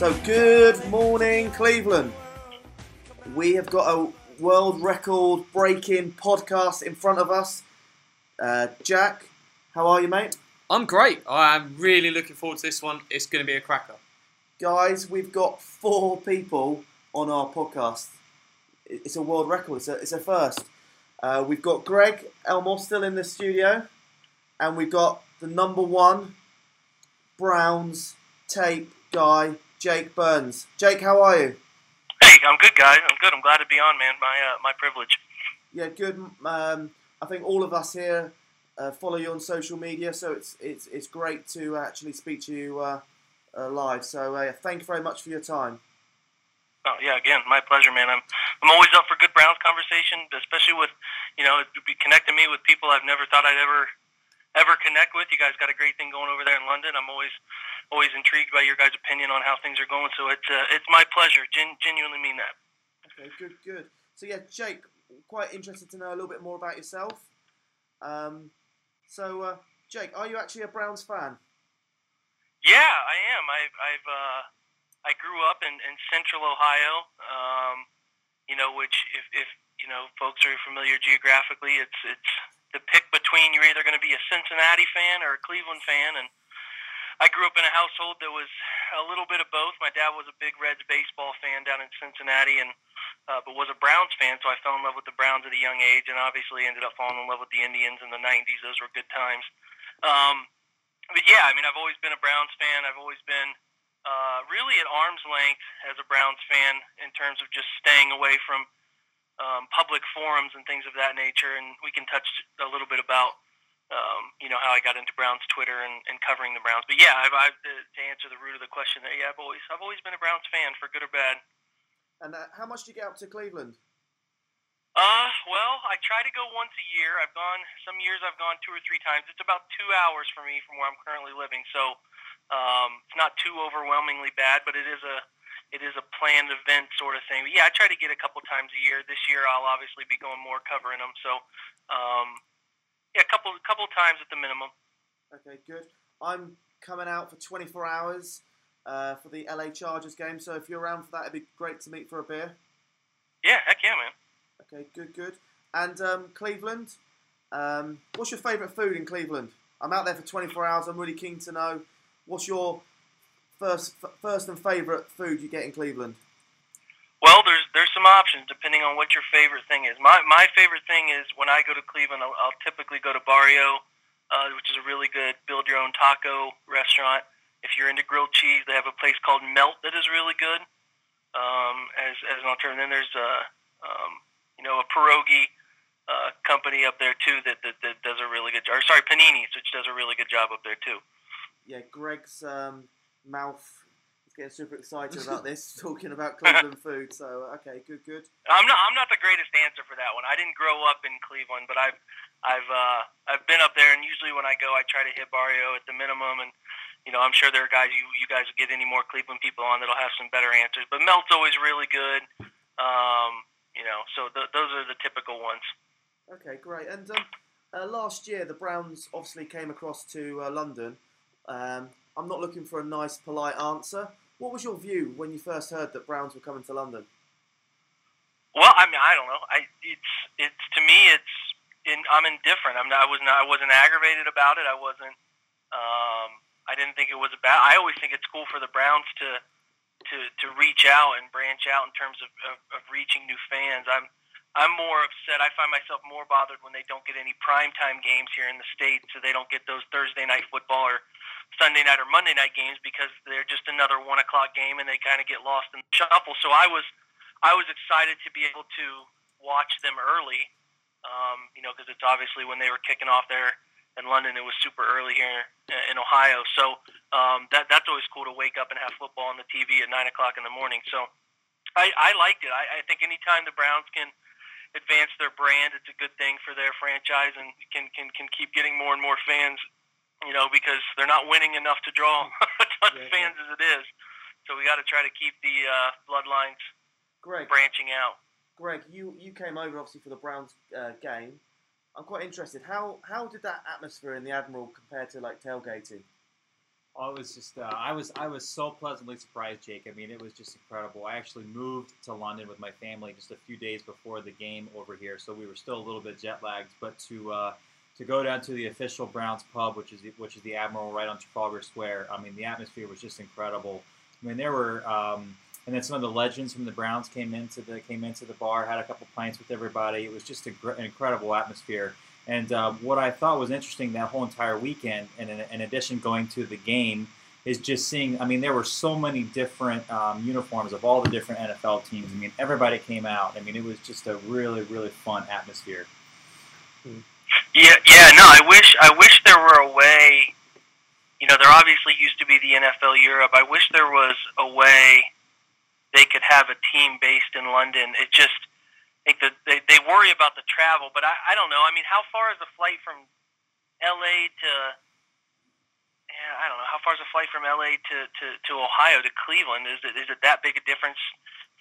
So, good morning, Cleveland. We have got a world record breaking podcast in front of us. Uh, Jack, how are you, mate? I'm great. I'm really looking forward to this one. It's going to be a cracker. Guys, we've got four people on our podcast. It's a world record, it's a, it's a first. Uh, we've got Greg Elmore still in the studio, and we've got the number one Browns tape guy, Jake Burns. Jake, how are you? Hey, I'm good, guys. I'm good. I'm glad to be on, man. My uh, my privilege. Yeah, good. Um, I think all of us here uh, follow you on social media, so it's it's it's great to actually speak to you uh, uh, live. So uh, thank you very much for your time. Oh yeah, again, my pleasure, man. I'm I'm always up for good Browns conversation, especially with you know be connecting me with people I've never thought I'd ever ever connect with. You guys got a great thing going over there in London. I'm always always intrigued by your guys' opinion on how things are going. So it's uh, it's my pleasure. Gen- genuinely mean that. Okay, good, good. So yeah, Jake, quite interested to know a little bit more about yourself. Um, so uh, Jake, are you actually a Browns fan? Yeah, I am. I've I've uh, I grew up in, in Central Ohio. Um, you know, which if, if you know folks are familiar geographically, it's it's the pick between you're either going to be a Cincinnati fan or a Cleveland fan, and I grew up in a household that was a little bit of both. My dad was a big Reds baseball fan down in Cincinnati, and uh, but was a Browns fan, so I fell in love with the Browns at a young age, and obviously ended up falling in love with the Indians in the '90s. Those were good times. Um, but yeah, I mean, I've always been a Browns fan. I've always been uh, really at arm's length as a Browns fan in terms of just staying away from um, public forums and things of that nature. And we can touch a little bit about, um, you know, how I got into Browns Twitter and, and covering the Browns. But yeah, I've, I've, to answer the root of the question, there, yeah, I've always I've always been a Browns fan for good or bad. And uh, how much do you get up to Cleveland? Uh, well, I try to go once a year. I've gone some years. I've gone two or three times. It's about two hours for me from where I'm currently living, so um, it's not too overwhelmingly bad. But it is a it is a planned event sort of thing. But yeah, I try to get a couple times a year. This year, I'll obviously be going more covering them. So, um, yeah, a couple couple times at the minimum. Okay, good. I'm coming out for 24 hours uh, for the LA Chargers game. So if you're around for that, it'd be great to meet for a beer. Yeah, heck yeah, man. Okay, good, good. And um, Cleveland, um, what's your favourite food in Cleveland? I'm out there for 24 hours. I'm really keen to know what's your first, f- first and favourite food you get in Cleveland. Well, some options depending on what your favorite thing is. My my favorite thing is when I go to Cleveland, I'll, I'll typically go to Barrio, uh, which is a really good build your own taco restaurant. If you're into grilled cheese, they have a place called Melt that is really good. Um, as as an alternative, then there's uh, um, you know a pierogi uh, company up there too that, that that does a really good job. Or sorry, Panini's, which does a really good job up there too. Yeah, Greg's um, mouth getting super excited about this, talking about Cleveland food. So, okay, good, good. I'm not. I'm not the greatest answer for that one. I didn't grow up in Cleveland, but I've, I've, uh, I've been up there, and usually when I go, I try to hit Barrio at the minimum. And you know, I'm sure there are guys you you guys will get any more Cleveland people on that'll have some better answers. But Melt's always really good. Um, you know, so th- those are the typical ones. Okay, great. And um, uh, last year, the Browns obviously came across to uh, London. Um, I'm not looking for a nice, polite answer. What was your view when you first heard that Browns were coming to London? Well, I mean, I don't know. I it's it's to me, it's in, I'm indifferent. I'm not, I was not. I wasn't aggravated about it. I wasn't. Um, I didn't think it was a bad. I always think it's cool for the Browns to to to reach out and branch out in terms of, of, of reaching new fans. I'm I'm more upset. I find myself more bothered when they don't get any primetime games here in the states, so they don't get those Thursday night football or Sunday night or Monday night games because they're just another one o'clock game and they kind of get lost in the shuffle. So I was I was excited to be able to watch them early, um, you know, because it's obviously when they were kicking off their in London, it was super early here in Ohio. So um, that that's always cool to wake up and have football on the TV at nine o'clock in the morning. So I, I liked it. I, I think anytime the Browns can advance their brand, it's a good thing for their franchise and can can can keep getting more and more fans. You know, because they're not winning enough to draw a ton of fans as it is. So we got to try to keep the uh, bloodlines Greg, branching out. Greg, you, you came over obviously for the Browns uh, game. I'm quite interested. How how did that atmosphere in the Admiral compare to like tailgating? Oh, it was just uh, I was I was so pleasantly surprised, Jake. I mean, it was just incredible. I actually moved to London with my family just a few days before the game over here, so we were still a little bit jet lagged. But to uh, to go down to the official Browns pub, which is the, which is the Admiral right on Trafalgar Square. I mean, the atmosphere was just incredible. I mean, there were. Um, and then some of the legends from the Browns came into the came into the bar, had a couple pints with everybody. It was just a, an incredible atmosphere. And uh, what I thought was interesting that whole entire weekend, and in, in, addition going to the game, is just seeing. I mean, there were so many different um, uniforms of all the different NFL teams. I mean, everybody came out. I mean, it was just a really, really fun atmosphere. Yeah, yeah. No, I wish I wish there were a way. You know, there obviously used to be the NFL Europe. I wish there was a way they could have a team based in London. It just I think that they, they worry about the travel, but I, I don't know. I mean, how far is the flight from L.A. to? Yeah, I don't know. How far is the flight from L.A. to, to, to Ohio to Cleveland? Is it is it that big a difference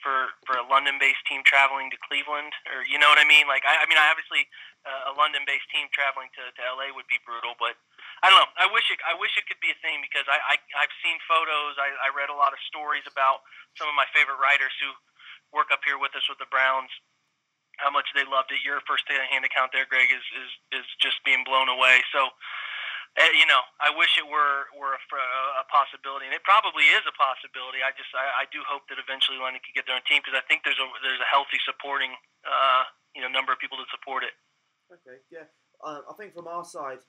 for for a London-based team traveling to Cleveland, or you know what I mean? Like, I, I mean, I obviously uh, a London-based team traveling to, to L.A. would be brutal, but I don't know. I wish it. I wish it could be a thing because I, I I've seen photos. I, I read a lot of stories about some of my favorite writers who work up here with us with the Browns. How much they loved it. Your first hand account there, Greg, is is is just being blown away. So, uh, you know, I wish it were were a, a possibility, and it probably is a possibility. I just I, I do hope that eventually London could get their own team because I think there's a there's a healthy supporting uh, you know number of people to support it. Okay, yeah. Uh, I think from our side,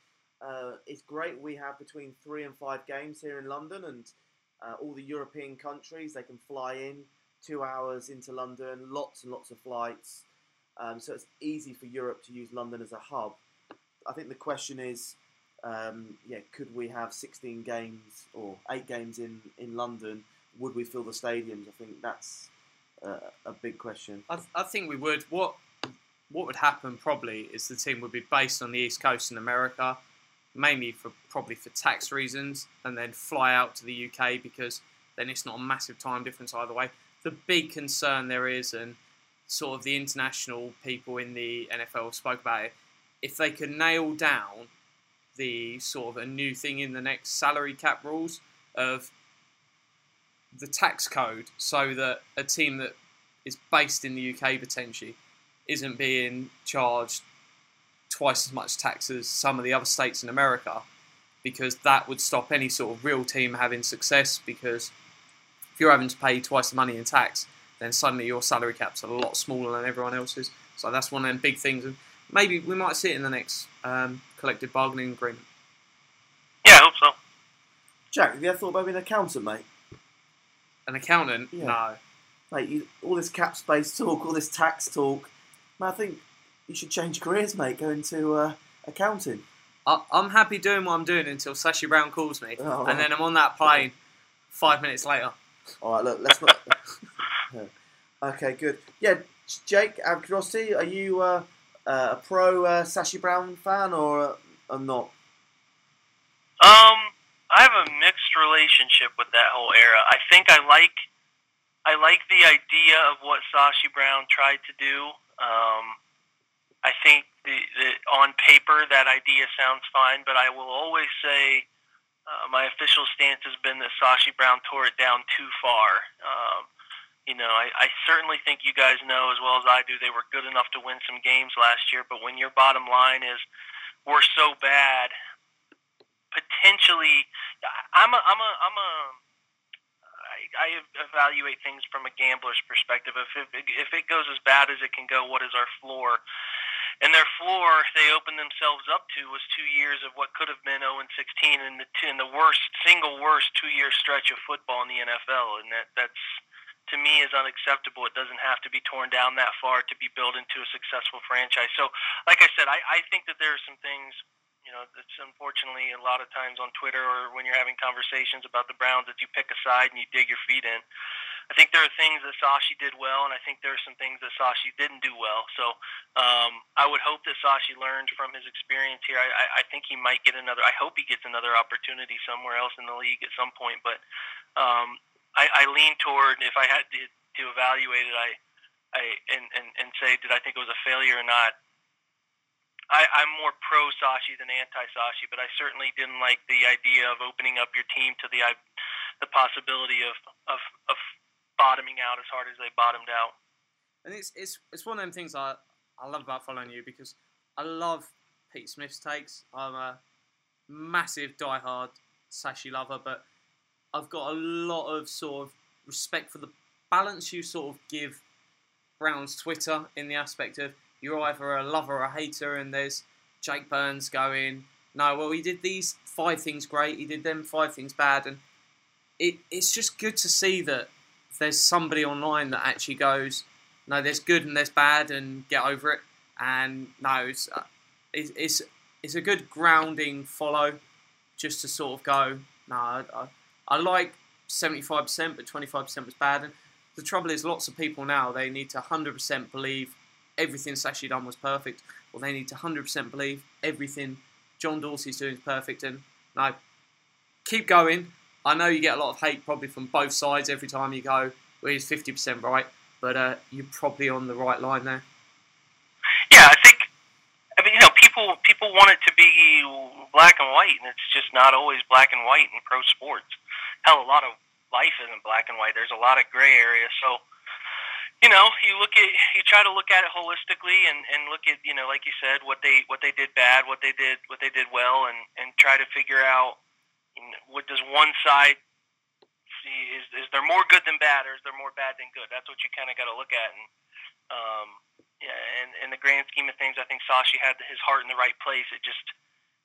uh, it's great we have between three and five games here in London, and uh, all the European countries they can fly in two hours into London, lots and lots of flights. Um, so it's easy for Europe to use London as a hub. I think the question is, um, yeah, could we have 16 games or eight games in, in London? Would we fill the stadiums? I think that's uh, a big question. I, th- I think we would. What what would happen probably is the team would be based on the East Coast in America mainly for probably for tax reasons, and then fly out to the UK because then it's not a massive time difference either way. The big concern there is, and sort of the international people in the NFL spoke about it, if they could nail down the sort of a new thing in the next salary cap rules of the tax code so that a team that is based in the UK potentially isn't being charged twice as much tax as some of the other states in America because that would stop any sort of real team having success because if you're having to pay twice the money in tax, then suddenly your salary cap's are a lot smaller than everyone else's. So that's one of them big things. And maybe we might see it in the next um, collective bargaining agreement. Yeah, I hope so. Jack, have you ever thought about being an accountant, mate? An accountant? Yeah. No. Mate, you, all this cap space talk, all this tax talk. Man, I think you should change careers, mate. Go into uh, accounting. I, I'm happy doing what I'm doing until Sashi Brown calls me, Oh, and then I'm on that plane five minutes later. All right, look, let's not. okay, good. Yeah, Jake, out of curiosity, are you uh, uh, a pro uh, Sashi Brown fan or, uh, or not? Um, I have a mixed relationship with that whole era. I think I like I like the idea of what Sashi Brown tried to do. Um, I think the, the, on paper that idea sounds fine, but I will always say uh, my official stance has been that Sashi Brown tore it down too far. Um, you know, I, I certainly think you guys know as well as I do they were good enough to win some games last year, but when your bottom line is we're so bad, potentially, I'm a, I'm a, I'm a, I, evaluate things from a gambler's perspective. If it, if it goes as bad as it can go, what is our floor? And their floor they opened themselves up to was two years of what could have been 0 and 16 in the in the worst single worst two year stretch of football in the NFL, and that that's to me is unacceptable. It doesn't have to be torn down that far to be built into a successful franchise. So, like I said, I, I think that there are some things you know, it's unfortunately a lot of times on Twitter or when you're having conversations about the Browns that you pick a side and you dig your feet in. I think there are things that Sashi did well, and I think there are some things that Sashi didn't do well. So um, I would hope that Sashi learned from his experience here. I, I, I think he might get another. I hope he gets another opportunity somewhere else in the league at some point. But um, I, I lean toward if I had to, to evaluate it, I, I and, and and say did I think it was a failure or not. I, I'm more pro Sashi than anti Sashi, but I certainly didn't like the idea of opening up your team to the the possibility of, of, of bottoming out as hard as they bottomed out. And it's it's it's one of them things I I love about following you because I love Pete Smith's takes. I'm a massive diehard Sashi lover, but I've got a lot of sort of respect for the balance you sort of give Brown's Twitter in the aspect of you're either a lover or a hater, and there's Jake Burns going, no, well, he did these five things great, he did them five things bad, and it, it's just good to see that there's somebody online that actually goes, no, there's good and there's bad, and get over it. And no, it's, uh, it's, it's, a good grounding follow just to sort of go, no, I, I like 75%, but 25% was bad. And the trouble is, lots of people now, they need to 100% believe everything Sashi done was perfect, or they need to 100% believe everything John Dorsey's doing is perfect. And no, keep going. I know you get a lot of hate probably from both sides every time you go, well, he's 50% right, but uh, you're probably on the right line there. Yeah, I think. I mean, you know, people people want it to be black and white, and it's just not always black and white in pro sports. Hell, a lot of life isn't black and white. There's a lot of gray areas. So, you know, you look at you try to look at it holistically and, and look at you know, like you said, what they what they did bad, what they did what they did well, and and try to figure out you know, what does one side see is is there more good than bad, or is there more bad than good? That's what you kind of got to look at. And um, yeah, and in the grand scheme of things, I think Sashi had his heart in the right place. It just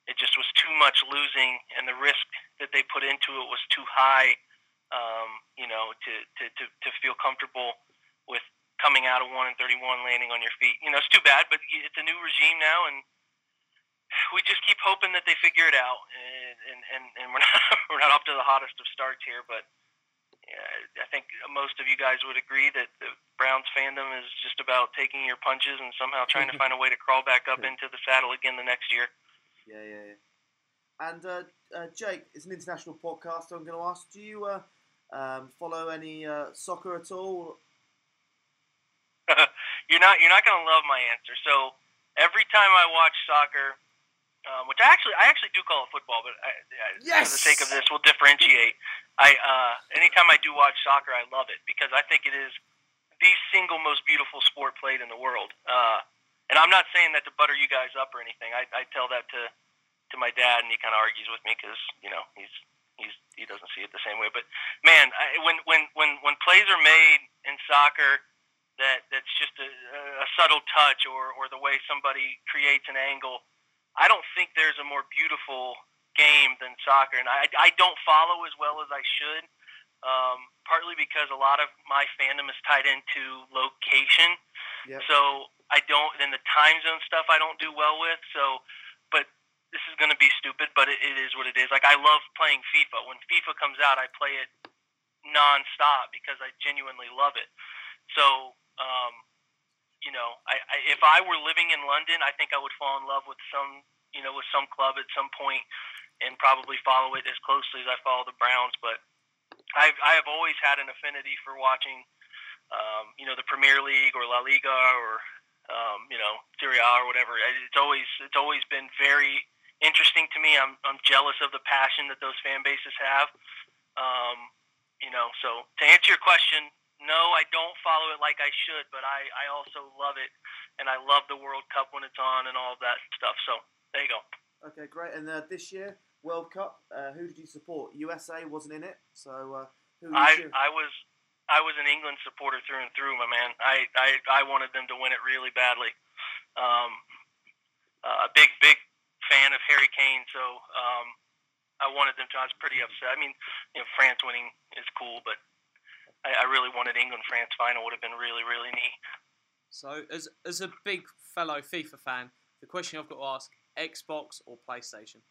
it just was too much losing, and the risk that they put into it was too high. Um, you know, to, to, to, to feel comfortable with coming out of one and thirty one, landing on your feet. You know, it's too bad, but it's a new regime now, and we just keep hoping that they figure it out. And and, and, and we're not we're not up to the hottest of starts here, but yeah, I think most of you guys would agree that the Browns fandom is just about taking your punches and somehow trying to find a way to crawl back up into the saddle again the next year. Yeah, yeah, yeah. And uh, uh, Jake, it's an international podcast. I'm going to ask: Do you uh, um, follow any uh, soccer at all? you're not. You're not going to love my answer. So every time I watch soccer, um, which I actually I actually do call it football, but I, yes! for the sake of this, we'll differentiate. I uh, anytime I do watch soccer, I love it because I think it is the single most beautiful sport played in the world. Uh, and I'm not saying that to butter you guys up or anything. I, I tell that to to my dad, and he kind of argues with me because you know he's he's he doesn't see it the same way. But man, I, when when when when plays are made in soccer that that's just a, a subtle touch or or the way somebody creates an angle, I don't think there's a more beautiful game than soccer, and I, I don't follow as well as I should. Um, partly because a lot of my fandom is tied into location, Yep. so I don't. And the time zone stuff I don't do well with. So, but this is going to be stupid, but it, it is what it is. Like I love playing FIFA. When FIFA comes out, I play it nonstop because I genuinely love it. So, um, you know, I, I if I were living in London, I think I would fall in love with some, you know, with some club at some point and probably follow it as closely as I follow the Browns. But I've I have always had an affinity for watching, um, you know, the Premier League or La Liga or um, you know Serie A or whatever. It's always it's always been very interesting to me. I'm I'm jealous of the passion that those fan bases have. Um, you know, so to answer your question, no, I don't follow it like I should, but I I also love it, and I love the World Cup when it's on and all of that stuff. So there you go. Okay, great. And uh, this year, World Cup, uh, who did you support? USA wasn't in it, so uh, who you I? I was I was an England supporter through and through, my man. I I, I wanted them to win it really badly. Um, uh, a big big fan of Harry Kane, so um, I wanted them to. I was pretty upset. I mean, you know, France winning is cool, but I, I really wanted England France final. Would have been really really neat. So, as as a big fellow FIFA fan, the question I've got to ask: Xbox or PlayStation?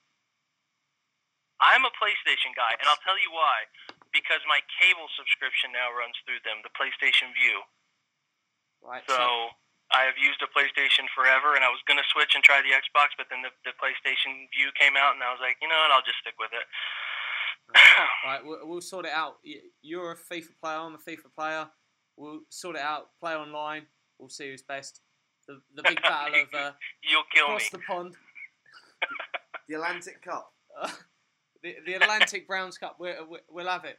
I'm a PlayStation guy, and I'll tell you why. Because my cable subscription now runs through them, the PlayStation Vue. Right. So I have used a PlayStation forever, and I was going to switch and try the Xbox, but then the, the PlayStation Vue came out, and I was like, you know what, I'll just stick with it. Right, we'll, we'll sort it out. You're a FIFA player. I'm a FIFA player. We'll sort it out. Play online. We'll see who's best. The the big battle of uh, You'll kill across me. the pond. The Atlantic Cup. Uh, the the Atlantic Browns Cup. We're, we we'll have it.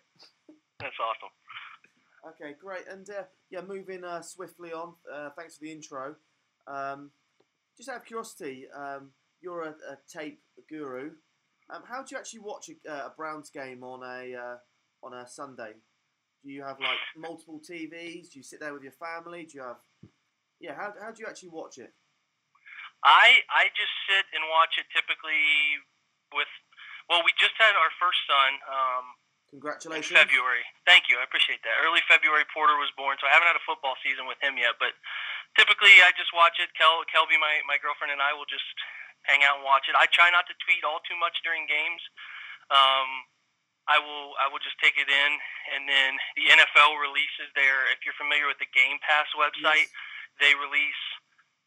That's awesome. Okay, great. And uh, yeah, moving uh, swiftly on. Uh, thanks for the intro. Um, just out of curiosity, um, you're a, a tape guru. Um, how do you actually watch a, uh, a Browns game on a uh, on a Sunday? Do you have like multiple TVs? Do you sit there with your family? Do you have yeah? How, how do you actually watch it? I I just sit and watch it typically with. Well, we just had our first son um, in Congratulations. February. Thank you, I appreciate that. Early February, Porter was born, so I haven't had a football season with him yet. But typically, I just watch it. Kel, Kelby, my my girlfriend, and I will just hang out and watch it. I try not to tweet all too much during games. Um, I will I will just take it in, and then the NFL releases their. If you're familiar with the Game Pass website, they release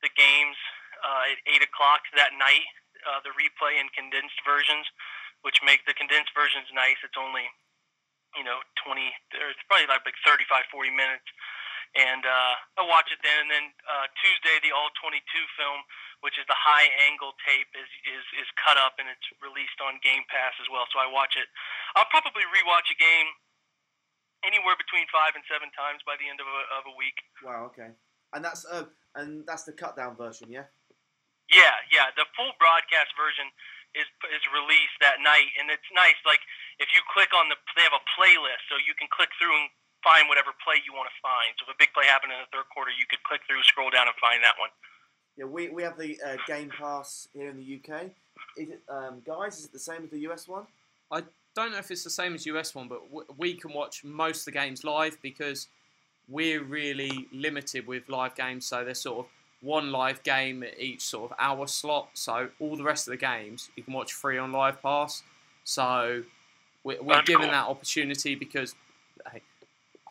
the games uh, at eight o'clock that night. Uh, the replay and condensed versions, which make the condensed versions nice. It's only you know 20. There's probably like like 35, 40 minutes. And uh, I watch it then, and then uh, Tuesday the all 22 film, which is the high angle tape, is, is is cut up and it's released on Game Pass as well. So I watch it. I'll probably rewatch a game anywhere between five and seven times by the end of a, of a week. Wow. Okay. And that's uh, and that's the cut down version, yeah. Yeah, yeah. The full broadcast version is is released that night, and it's nice. Like if you click on the, they have a playlist, so you can click through and find whatever play you want to find. So if a big play happened in the third quarter, you could click through, scroll down, and find that one. Yeah, we, we have the uh, Game Pass here in the UK. Is it, um, guys, is it the same as the US one? I don't know if it's the same as US one, but w- we can watch most of the games live because we're really limited with live games. So there's sort of one live game at each sort of hour slot. So all the rest of the games you can watch free on Live Pass. So we're, we're given cool. that opportunity because hey,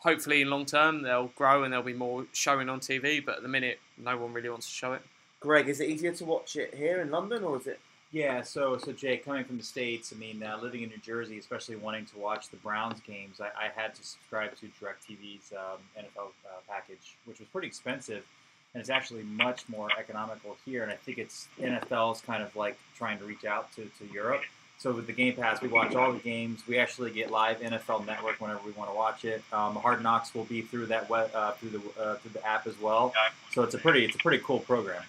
hopefully in long term they'll grow and there'll be more showing on TV. But at the minute, no one really wants to show it. Greg, is it easier to watch it here in London or is it? Yeah, so so Jay, coming from the states, I mean, uh, living in New Jersey, especially wanting to watch the Browns games, I, I had to subscribe to DirecTV's um, NFL uh, package, which was pretty expensive, and it's actually much more economical here. And I think it's NFL's kind of like trying to reach out to, to Europe. So with the Game Pass, we watch all the games. We actually get live NFL Network whenever we want to watch it. Um, Hard Knocks will be through that web, uh, through the uh, through the app as well. So it's a pretty it's a pretty cool program.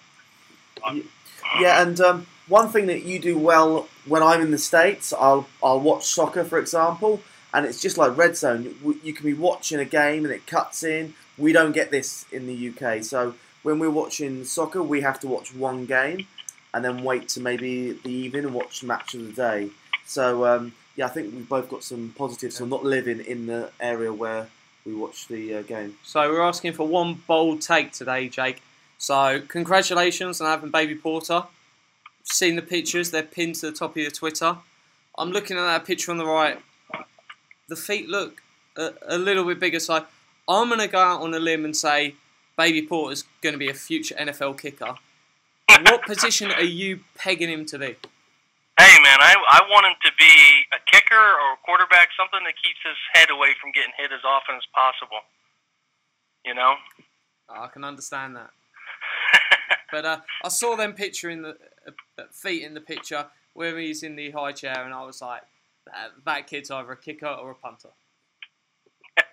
Yeah, and um, one thing that you do well when I'm in the states, I'll I'll watch soccer, for example, and it's just like Red Zone. You, you can be watching a game and it cuts in. We don't get this in the UK, so when we're watching soccer, we have to watch one game and then wait to maybe the evening and watch the match of the day. So um, yeah, I think we've both got some positives from not living in the area where we watch the uh, game. So we're asking for one bold take today, Jake. So congratulations on having baby Porter. Seen the pictures; they're pinned to the top of your Twitter. I'm looking at that picture on the right. The feet look a, a little bit bigger. So I'm to go out on a limb and say baby Porter's to be a future NFL kicker. What position are you pegging him to be? Hey man, I I want him to be a kicker or a quarterback, something that keeps his head away from getting hit as often as possible. You know. I can understand that. But uh, I saw them picture in the uh, feet in the picture where he's in the high chair, and I was like, that, that kid's either a kicker or a punter.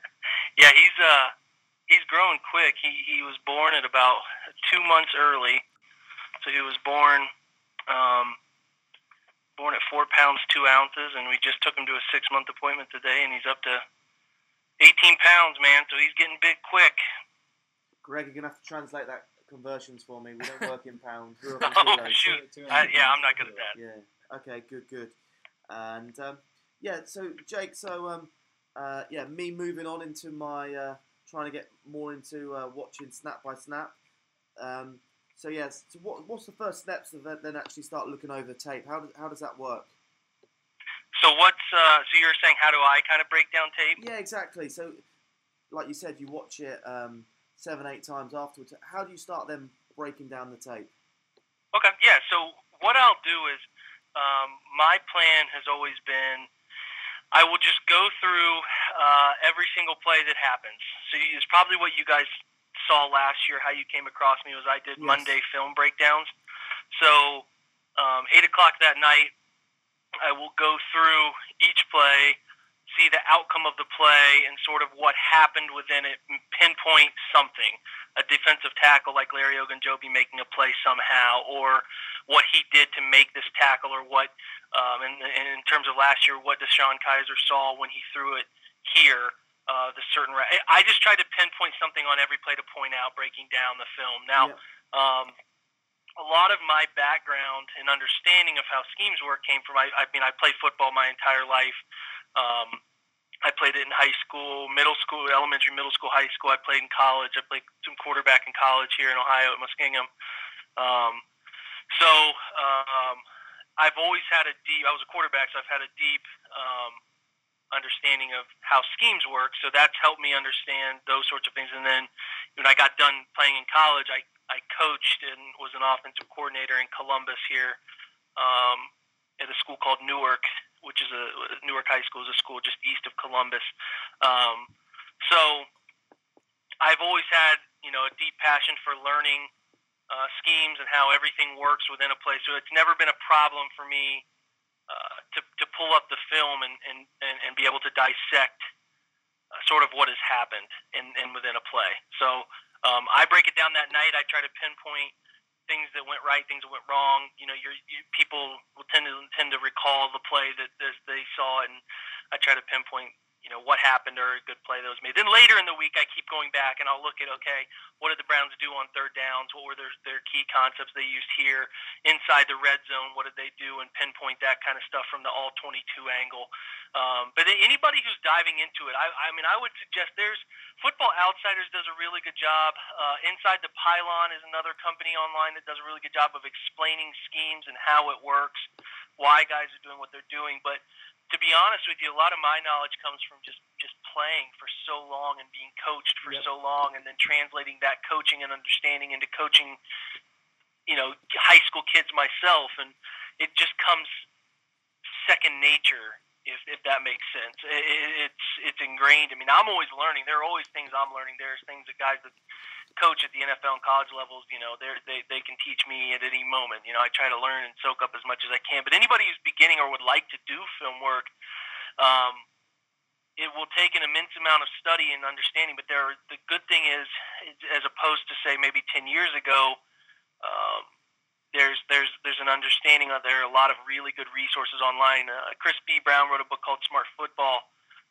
Yeah, he's uh he's growing quick. He he was born at about two months early, so he was born um, born at four pounds two ounces, and we just took him to a six month appointment today, and he's up to eighteen pounds, man. So he's getting big quick. Greg, you're gonna have to translate that conversions for me. We don't work in pounds. We work in Oh kilos. shoot! I, yeah, I'm not good at that. Yeah. Okay. Good. Good. And um, yeah. So Jake. So um, uh, yeah. Me moving on into my uh, trying to get more into uh, watching snap by snap. Um, So yes, so what, what's the first steps of then then actually start looking over the tape? How does how does that work? So what's uh, so you're saying how do I kind of break down tape? Yeah, exactly. So, like you said, you watch it um, seven, eight times afterwards. How do you start them breaking down the tape? Okay, yeah. So what I'll do is, um, my plan has always been, I will just go through uh, every single play that happens. So it's probably what you guys saw last year. How you came across me was I did Yes. Monday film breakdowns. So um, eight o'clock that night, I will go through each play, see the outcome of the play, and sort of what happened within it, pinpoint something. A defensive tackle like Larry Ogunjobi making a play somehow, or what he did to make this tackle, or what, um, in, in terms of last year, what DeShone Kizer saw when he threw it here. Uh, the certain, ra- I just tried to pinpoint something on every play to point out, breaking down the film. Now, Yeah. um, a lot of my background and understanding of how schemes work came from. I, I mean, I played football my entire life. Um, I played it in high school, middle school, elementary, middle school, high school. I played in college. I played some quarterback in college here in Ohio at Muskingum. Um, so um, I've always had a deep. I was a quarterback, so I've had a deep um, understanding of how schemes work. So that's helped me understand those sorts of things. And then when I got done playing in college, I I coached and was an offensive coordinator in Columbus here um, at a school called Newark, which is a Newark High School is a school just east of Columbus. Um, so I've always had you know a deep passion for learning uh, schemes and how everything works within a play. So it's never been a problem for me to pull up the film and and, and, be able to dissect uh, sort of what has happened in, in within a play. So um, I break it down that night. I try to pinpoint things that went right, things that went wrong. You know, your you, people will tend to tend to recall the play that as they saw, and I try to pinpoint you know what happened or a good play that was made. Then later in the week, I keep going back and I'll look at okay, what did the Browns do on third downs? What were their their key concepts they used here inside the red zone? What did they do? And pinpoint that kind of stuff from the all 22 angle. Um, but anybody who's diving into it, I, I mean, I would suggest there's Football Outsiders does a really good job. Uh, Inside the Pylon is another company online that does a really good job of explaining schemes and how it works, why guys are doing what they're doing. But to be honest with you, a lot of my knowledge comes from just just playing for so long and being coached for Yep. so long, and then translating that coaching and understanding into coaching, you know, high school kids myself, and it just comes second nature. If, if that makes sense, it, it- it's it's ingrained. I mean, I'm always learning. There are always things I'm learning. There's things that guys that coach at the NFL and college levels, you know, they they can teach me at any moment. You know, I try to learn and soak up as much as I can. But anybody who's beginning or would like to do film work, um, it will take an immense amount of study and understanding. But there, are, the good thing is, as opposed to say maybe ten years ago, um, there's there's there's an understanding of there are a lot of really good resources online. Uh, Chris B. Brown wrote a book called Smart Football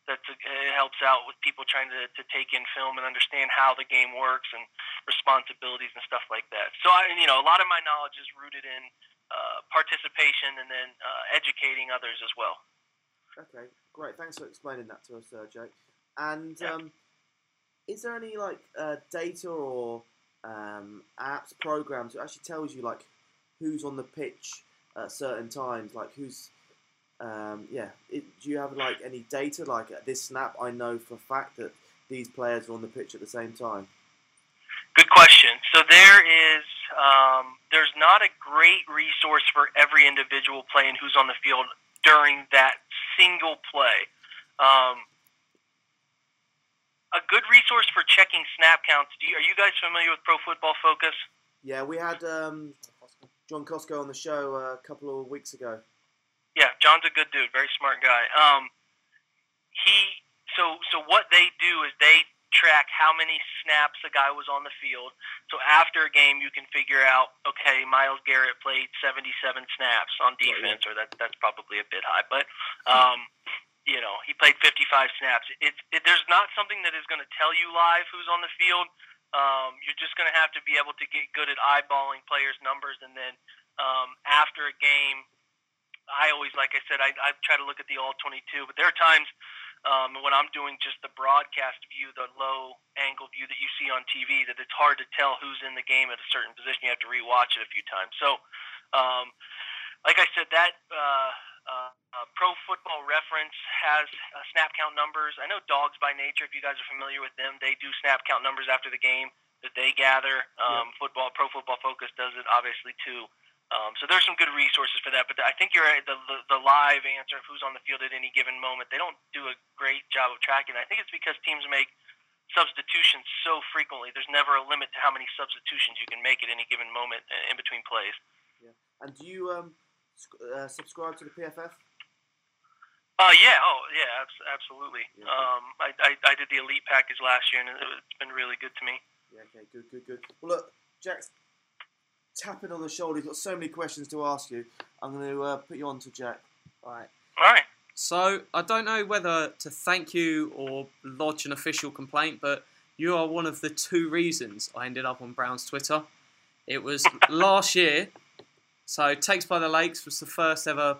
that it helps out with people trying to, to take in film and understand how the game works and responsibilities and stuff like that. So I, you know, a lot of my knowledge is rooted in uh, participation and then uh, educating others as well. Okay, great. Thanks for explaining that to us, uh, Jake. And Yeah. um, is there any like uh, data or um, apps, programs that actually tells you like who's on the pitch at certain times, like who's um, yeah? It, do you have like any data like at this snap? I know for a fact that these players are on the pitch at the same time. Good question. So there is um, there's not a great resource for every individual playing who's on the field during that single play. Um, a good resource for checking snap counts. Do you, are you guys familiar with Pro Football Focus? Yeah, we had um, John Costco on the show uh, a couple of weeks ago. Yeah, John's a good dude, very smart guy. Um, he so so what they do is they track how many snaps a guy was on the field. So after a game, you can figure out okay, Myles Garrett played 77 snaps on defense, or that that's probably a bit high, but um, you know he played 55 snaps. It's it, there's not something that is going to tell you live who's on the field. Um, you're just going to have to be able to get good at eyeballing players' numbers, and then um, after a game I always, like I said, I, I try to look at the all 22, but there are times um, when I'm doing just the broadcast view, the low angle view that you see on TV, that it's hard to tell who's in the game at a certain position. You have to rewatch it a few times. So, um, like I said, that uh, uh, uh, Pro Football Reference has uh, snap count numbers. I know Dawgs By Nature, if you guys are familiar with them, they do snap count numbers after the game that they gather. Um, Football Pro Football Focus does it obviously too. Um, so there's some good resources for that. But I think you're. The, the, the live answer of who's on the field at any given moment, they don't do a great job of tracking. I think it's because teams make substitutions so frequently. There's never a limit to how many substitutions you can make at any given moment uh, in between plays. And do you um, uh, subscribe to the PFF? Uh, yeah, oh, yeah, abs- absolutely. Yeah. Um, I, I, I did the elite package last year, and it- it's been really good to me. Yeah, okay, good, good, good. Well, look, Jack's tapping on the shoulder. He's got so many questions to ask you. I'm going to uh, put you on to Jack. All right. All right. So I don't know whether to thank you or lodge an official complaint, but you are one of the two reasons I ended up on Brown's Twitter. It was last year. So Takes by the Lakes was the first ever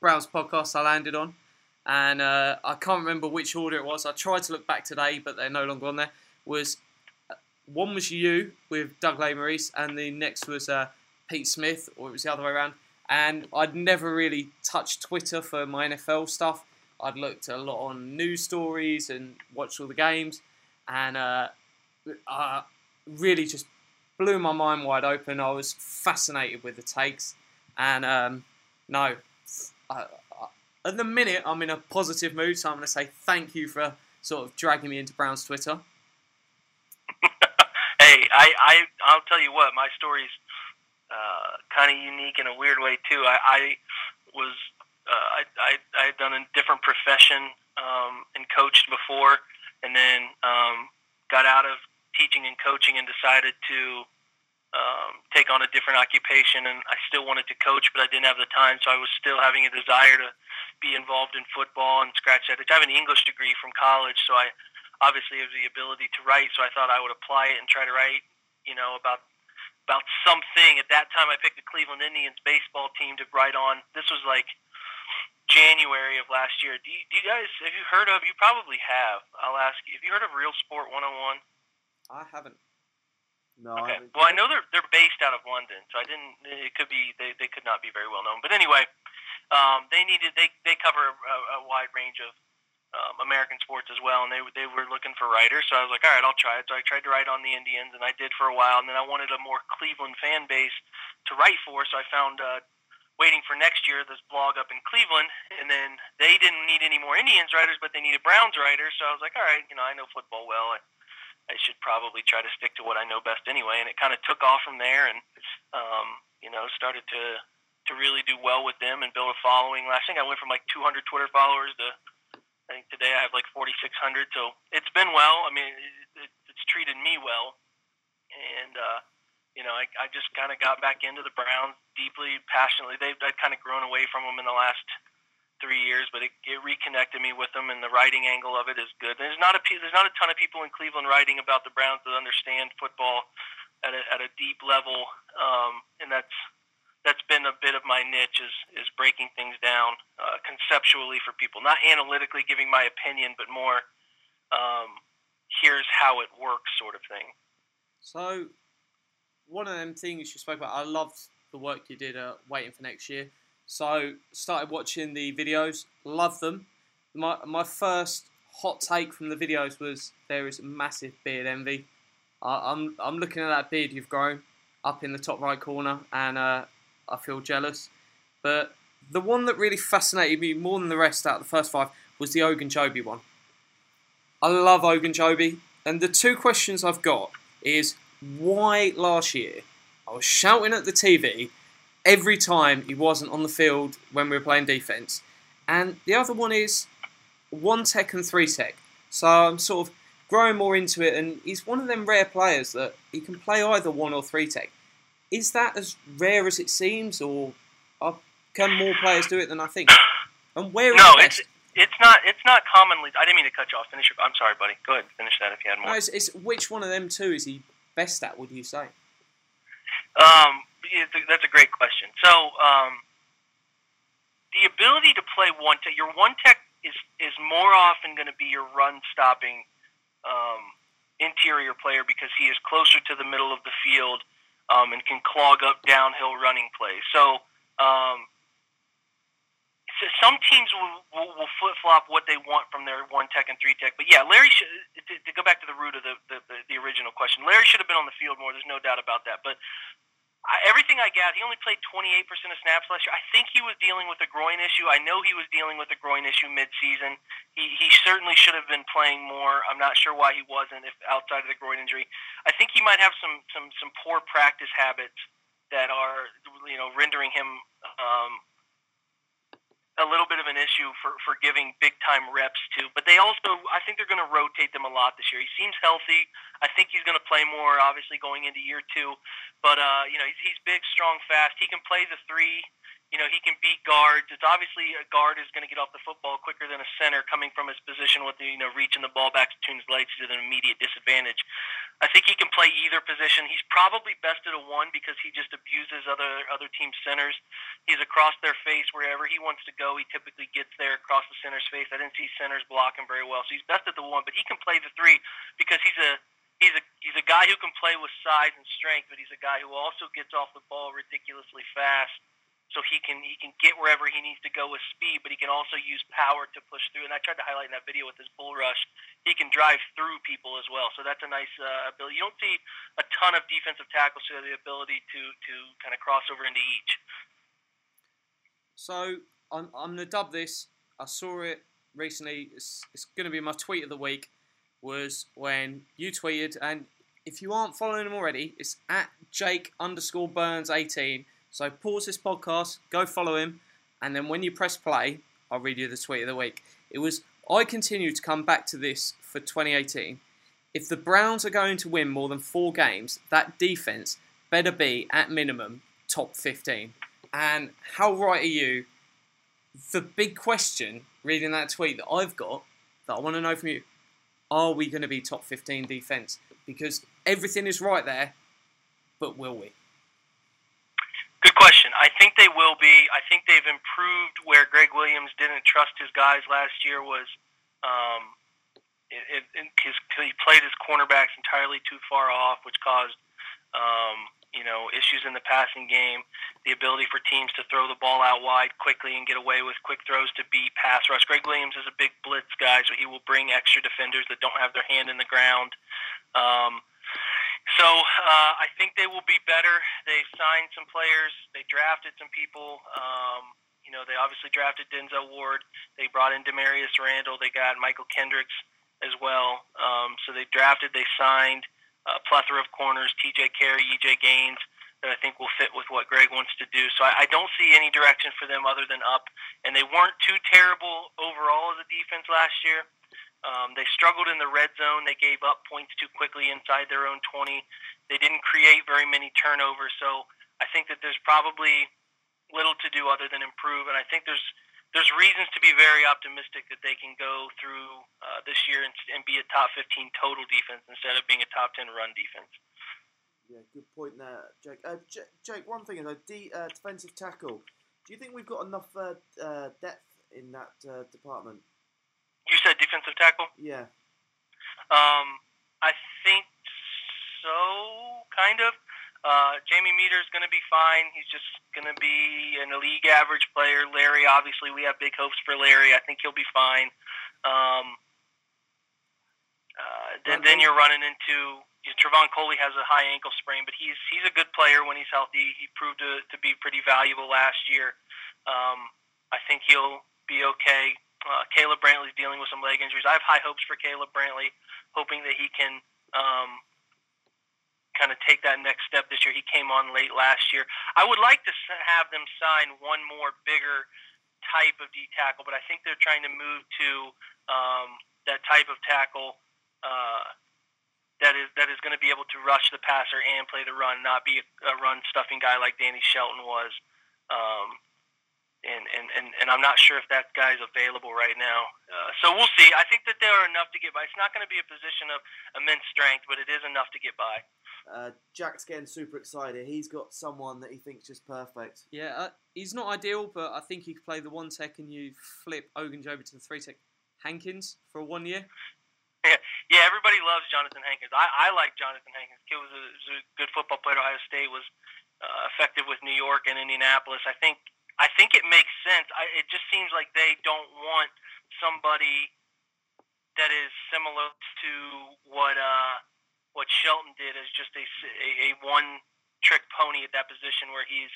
Browns podcast I landed on. And uh, I can't remember which order it was. I tried to look back today, but they're no longer on there. Was one was you with Doug Maurice, and the next was uh, Pete Smith, or it was the other way around. And I'd never really touched Twitter for my NFL stuff. I'd looked a lot on news stories and watched all the games, and uh, uh, really just blew my mind wide open. I was fascinated with the takes, and um, no, I, I, at the minute I'm in a positive mood, so I'm going to say thank you for sort of dragging me into Brown's Twitter. I, I, I'll tell you what, my story's uh, kind of unique in a weird way too. I, I was, uh, I, I, I had done a different profession um, and coached before, and then um, got out of teaching and coaching and decided to um, take on a different occupation. And I still wanted to coach, but I didn't have the time, so I was still having a desire to be involved in football and scratch that. I have an English degree from college, so I obviously have the ability to write. So I thought I would apply it and try to write, you know, about about something. At that time, I picked the Cleveland Indians baseball team to write on. This was like January of last year. Do you, do you guys have you heard of? You probably have. I'll ask you. Have you heard of Real Sport 101? I haven't. No, Okay. I. Well, I know they're they're based out of London, so I didn't. It could be they, they could not be very well known, but anyway, um, they needed they they cover a, a wide range of um, American sports as well, and they they were looking for writers. So I was like, all right, I'll try it. So I tried to write on the Indians, and I did for a while, and then I wanted a more Cleveland fan base to write for, so I found. Uh, Waiting for next year, this blog up in Cleveland, and then they didn't need any more Indians writers, but they needed Browns writers. So I was like, all right, you know, I know football well. I, I should probably try to stick to what I know best anyway. And it kind of took off from there, and um, you know, started to to really do well with them and build a following. I think I went from like 200 Twitter followers to I think today I have like 4,600. So it's been well. I mean, it, it, it's treated me well, and uh, you know, I, I just kind of got back into the Browns deeply, passionately. They've I'd kind of grown away from them in the last three years, but it, it reconnected me with them, and the writing angle of it is good. There's not a there's not a ton of people in Cleveland writing about the Browns that understand football at a, at a deep level, um, and that's that's been a bit of my niche is is breaking things down uh, conceptually for people, not analytically giving my opinion, but more um, here's how it works, sort of thing. So, one of them things you spoke about, I loved the work you did uh, waiting for next year. So, started watching the videos, loved them. My my first hot take from the videos was there is massive beard envy. I, I'm I'm looking at that beard you've grown up in the top right corner, and uh, I feel jealous. But the one that really fascinated me more than the rest out of the first five was the Ogunjobi one. I love Ogunjobi, and the two questions I've got is why last year I was shouting at the TV every time he wasn't on the field when we were playing defense, and the other one is one tech and three tech. So I'm sort of growing more into it, and he's one of them rare players that he can play either one or three tech. Is that as rare as it seems, or are, can more players do it than I think? And where is No, it's it's not it's not commonly. I didn't mean to cut you off. Finish your. I'm sorry, buddy. Go ahead. Finish that if you had more. No, it's, it's which one of them two is he best at? Would you say? Um, it's a, that's a great question. So, um, the ability to play one tech. Your one tech is is more often going to be your run stopping um, interior player because he is closer to the middle of the field um, and can clog up downhill running plays. So. Um, so some teams will, will, will flip flop what they want from their one tech and three tech. But yeah, Larry should to, to go back to the root of the, the, the, the original question. Larry should have been on the field more. There's no doubt about that. But I, everything I got, he only played 28% of snaps last year. I think he was dealing with a groin issue. I know he was dealing with a groin issue midseason. He he certainly should have been playing more. I'm not sure why he wasn't. If outside of the groin injury, I think he might have some some some poor practice habits that are you know rendering him. Um, a little bit of an issue for, for giving big time reps to. But they also, I think they're going to rotate them a lot this year. He seems healthy. I think he's going to play more, obviously, going into year two. But, uh, you know, he's, he's big, strong, fast. He can play the three. You know, he can beat guards. It's obviously a guard is going to get off the football quicker than a center coming from his position with the, you know, reaching the ball back between his legs is an immediate disadvantage. I think he can play either position. He's probably best at a one because he just abuses other other team centers. He's across their face wherever he wants to go. He typically gets there across the center's face. I didn't see centers block him very well, so he's best at the one. But he can play the three because he's a he's a he's a guy who can play with size and strength, but he's a guy who also gets off the ball ridiculously fast so he can he can get wherever he needs to go with speed, but he can also use power to push through. And I tried to highlight in that video with his bull rush, he can drive through people as well. So that's a nice uh, ability. You don't see a ton of defensive tackles who have the ability to to kind of cross over into each. So I'm I'm gonna dub this. I saw it recently. It's, it's going to be my tweet of the week. Was when you tweeted, and if you aren't following him already, it's at Jake underscore Burns eighteen so pause this podcast, go follow him, and then when you press play, I'll read you the tweet of the week. It was I continue to come back to this for 2018. If the Browns are going to win more than four games, that defense better be at minimum top 15. And how right are you? The big question reading that tweet that I've got that I want to know from you are we going to be top 15 defense? Because everything is right there, but will we? Good question. I think they will be. I think they've improved where Gregg Williams didn't trust his guys last year was um, his, he played his cornerbacks entirely too far off, which caused um, you know issues in the passing game. The ability for teams to throw the ball out wide quickly and get away with quick throws to beat pass rush. Gregg Williams is a big blitz guy, so he will bring extra defenders that don't have their hand in the ground. Um, so uh, I think they will be better. They've signed some players. They drafted some people. Um, you know, they obviously drafted Denzel Ward. They brought in Damarious Randall. They got Mychal Kendricks as well. Um, so they drafted. They signed a plethora of corners: T.J. Carrie, E.J. Gaines, that I think will fit with what Gregg wants to do. So I, I don't see any direction for them other than up. And they weren't too terrible overall as a defense last year. Um, they struggled in the red zone. They gave up points too quickly inside their own 20. They didn't create very many turnovers. So I think that there's probably little to do other than improve. And I think there's there's reasons to be very optimistic that they can go through uh, this year and, and be a top 15 total defense instead of being a top 10 run defense. Yeah, good point there, Jake. Uh, J- Jake, one thing is a de- uh, defensive tackle. Do you think we've got enough uh, uh depth in that uh, department? You said defensive tackle. Yeah. Um, I think so, kind of. Uh, Jamie is going to be fine. He's just going to be an league average player. Larry, obviously, we have big hopes for Larry. I think he'll be fine. Um, uh, then, then you're running into you know, Trevon Coley has a high ankle sprain, but he's he's a good player when he's healthy. He proved to, to be pretty valuable last year. Um, I think he'll be okay. Uh, Caleb Brantley's dealing with some leg injuries. I have high hopes for Caleb Brantley, hoping that he can um, kind of take that next step this year. He came on late last year. I would like to have them sign one more bigger type of D tackle, but I think they're trying to move to um, that type of tackle uh, that is that is going to be able to rush the passer and play the run, not be a, a run stuffing guy like Danny Shelton was. Um, and, and, and, and I'm not sure if that guy's available right now. Uh, so we'll see. I think that there are enough to get by. It's not going to be a position of immense strength, but it is enough to get by. Uh, Jack's getting super excited. He's got someone that he thinks just perfect. Yeah, uh, he's not ideal, but I think he could play the one tech and you flip Ogunj over to the three tech Hankins for one year. Yeah, yeah everybody loves Johnathan Hankins. I, I like Johnathan Hankins. Kid was a, was a good football player. at Ohio State was uh, effective with New York and Indianapolis. I think I think it makes sense. I, it just seems like they don't want somebody that is similar to what uh, what Shelton did as just a, a, a one trick pony at that position where he's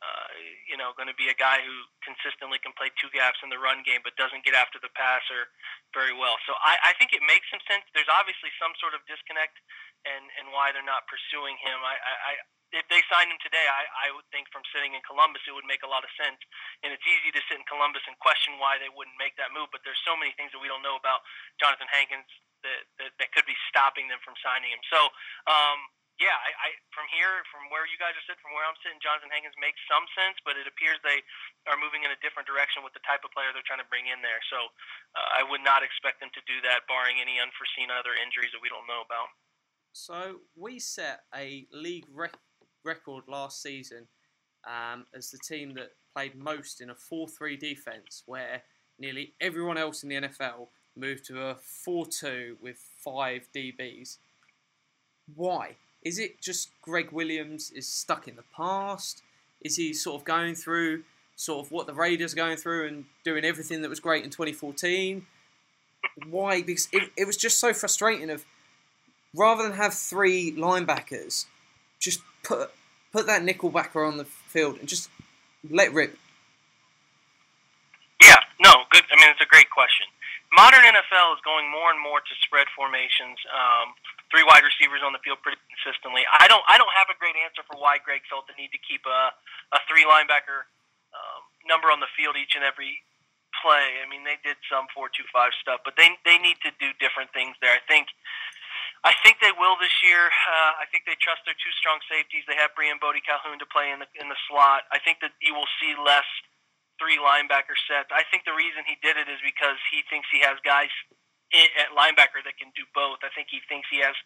uh, you know going to be a guy who consistently can play two gaps in the run game but doesn't get after the passer very well. So I, I think it makes some sense. There's obviously some sort of disconnect and and why they're not pursuing him. I, I, if they signed him today, I, I would think from sitting in Columbus, it would make a lot of sense. And it's easy to sit in Columbus and question why they wouldn't make that move. But there's so many things that we don't know about Johnathan Hankins that, that, that could be stopping them from signing him. So, um, yeah, I, I from here, from where you guys are sitting, from where I'm sitting, Johnathan Hankins makes some sense, but it appears they are moving in a different direction with the type of player they're trying to bring in there. So uh, I would not expect them to do that, barring any unforeseen other injuries that we don't know about. So we set a league rec- record last season um, as the team that played most in a 4 3 defense, where nearly everyone else in the NFL moved to a 4 2 with five DBs. Why? Is it just Gregg Williams is stuck in the past? Is he sort of going through sort of what the Raiders are going through and doing everything that was great in 2014? Why? Because it, it was just so frustrating of rather than have three linebackers, just put put that nickelbacker on the field and just let rip. Yeah, no, good. I mean, it's a great question. Modern NFL is going more and more to spread formations, um, three wide receivers on the field pretty consistently. I don't, I don't have a great answer for why Gregg felt the need to keep a, a three linebacker um, number on the field each and every play. I mean, they did some four two five stuff, but they they need to do different things there. I think I think they will this year. Uh, I think they trust their two strong safeties. They have Briean Boddy-Calhoun to play in the in the slot. I think that you will see less three linebacker sets. I think the reason he did it is because he thinks he has guys at linebacker that can do both. I think he thinks he has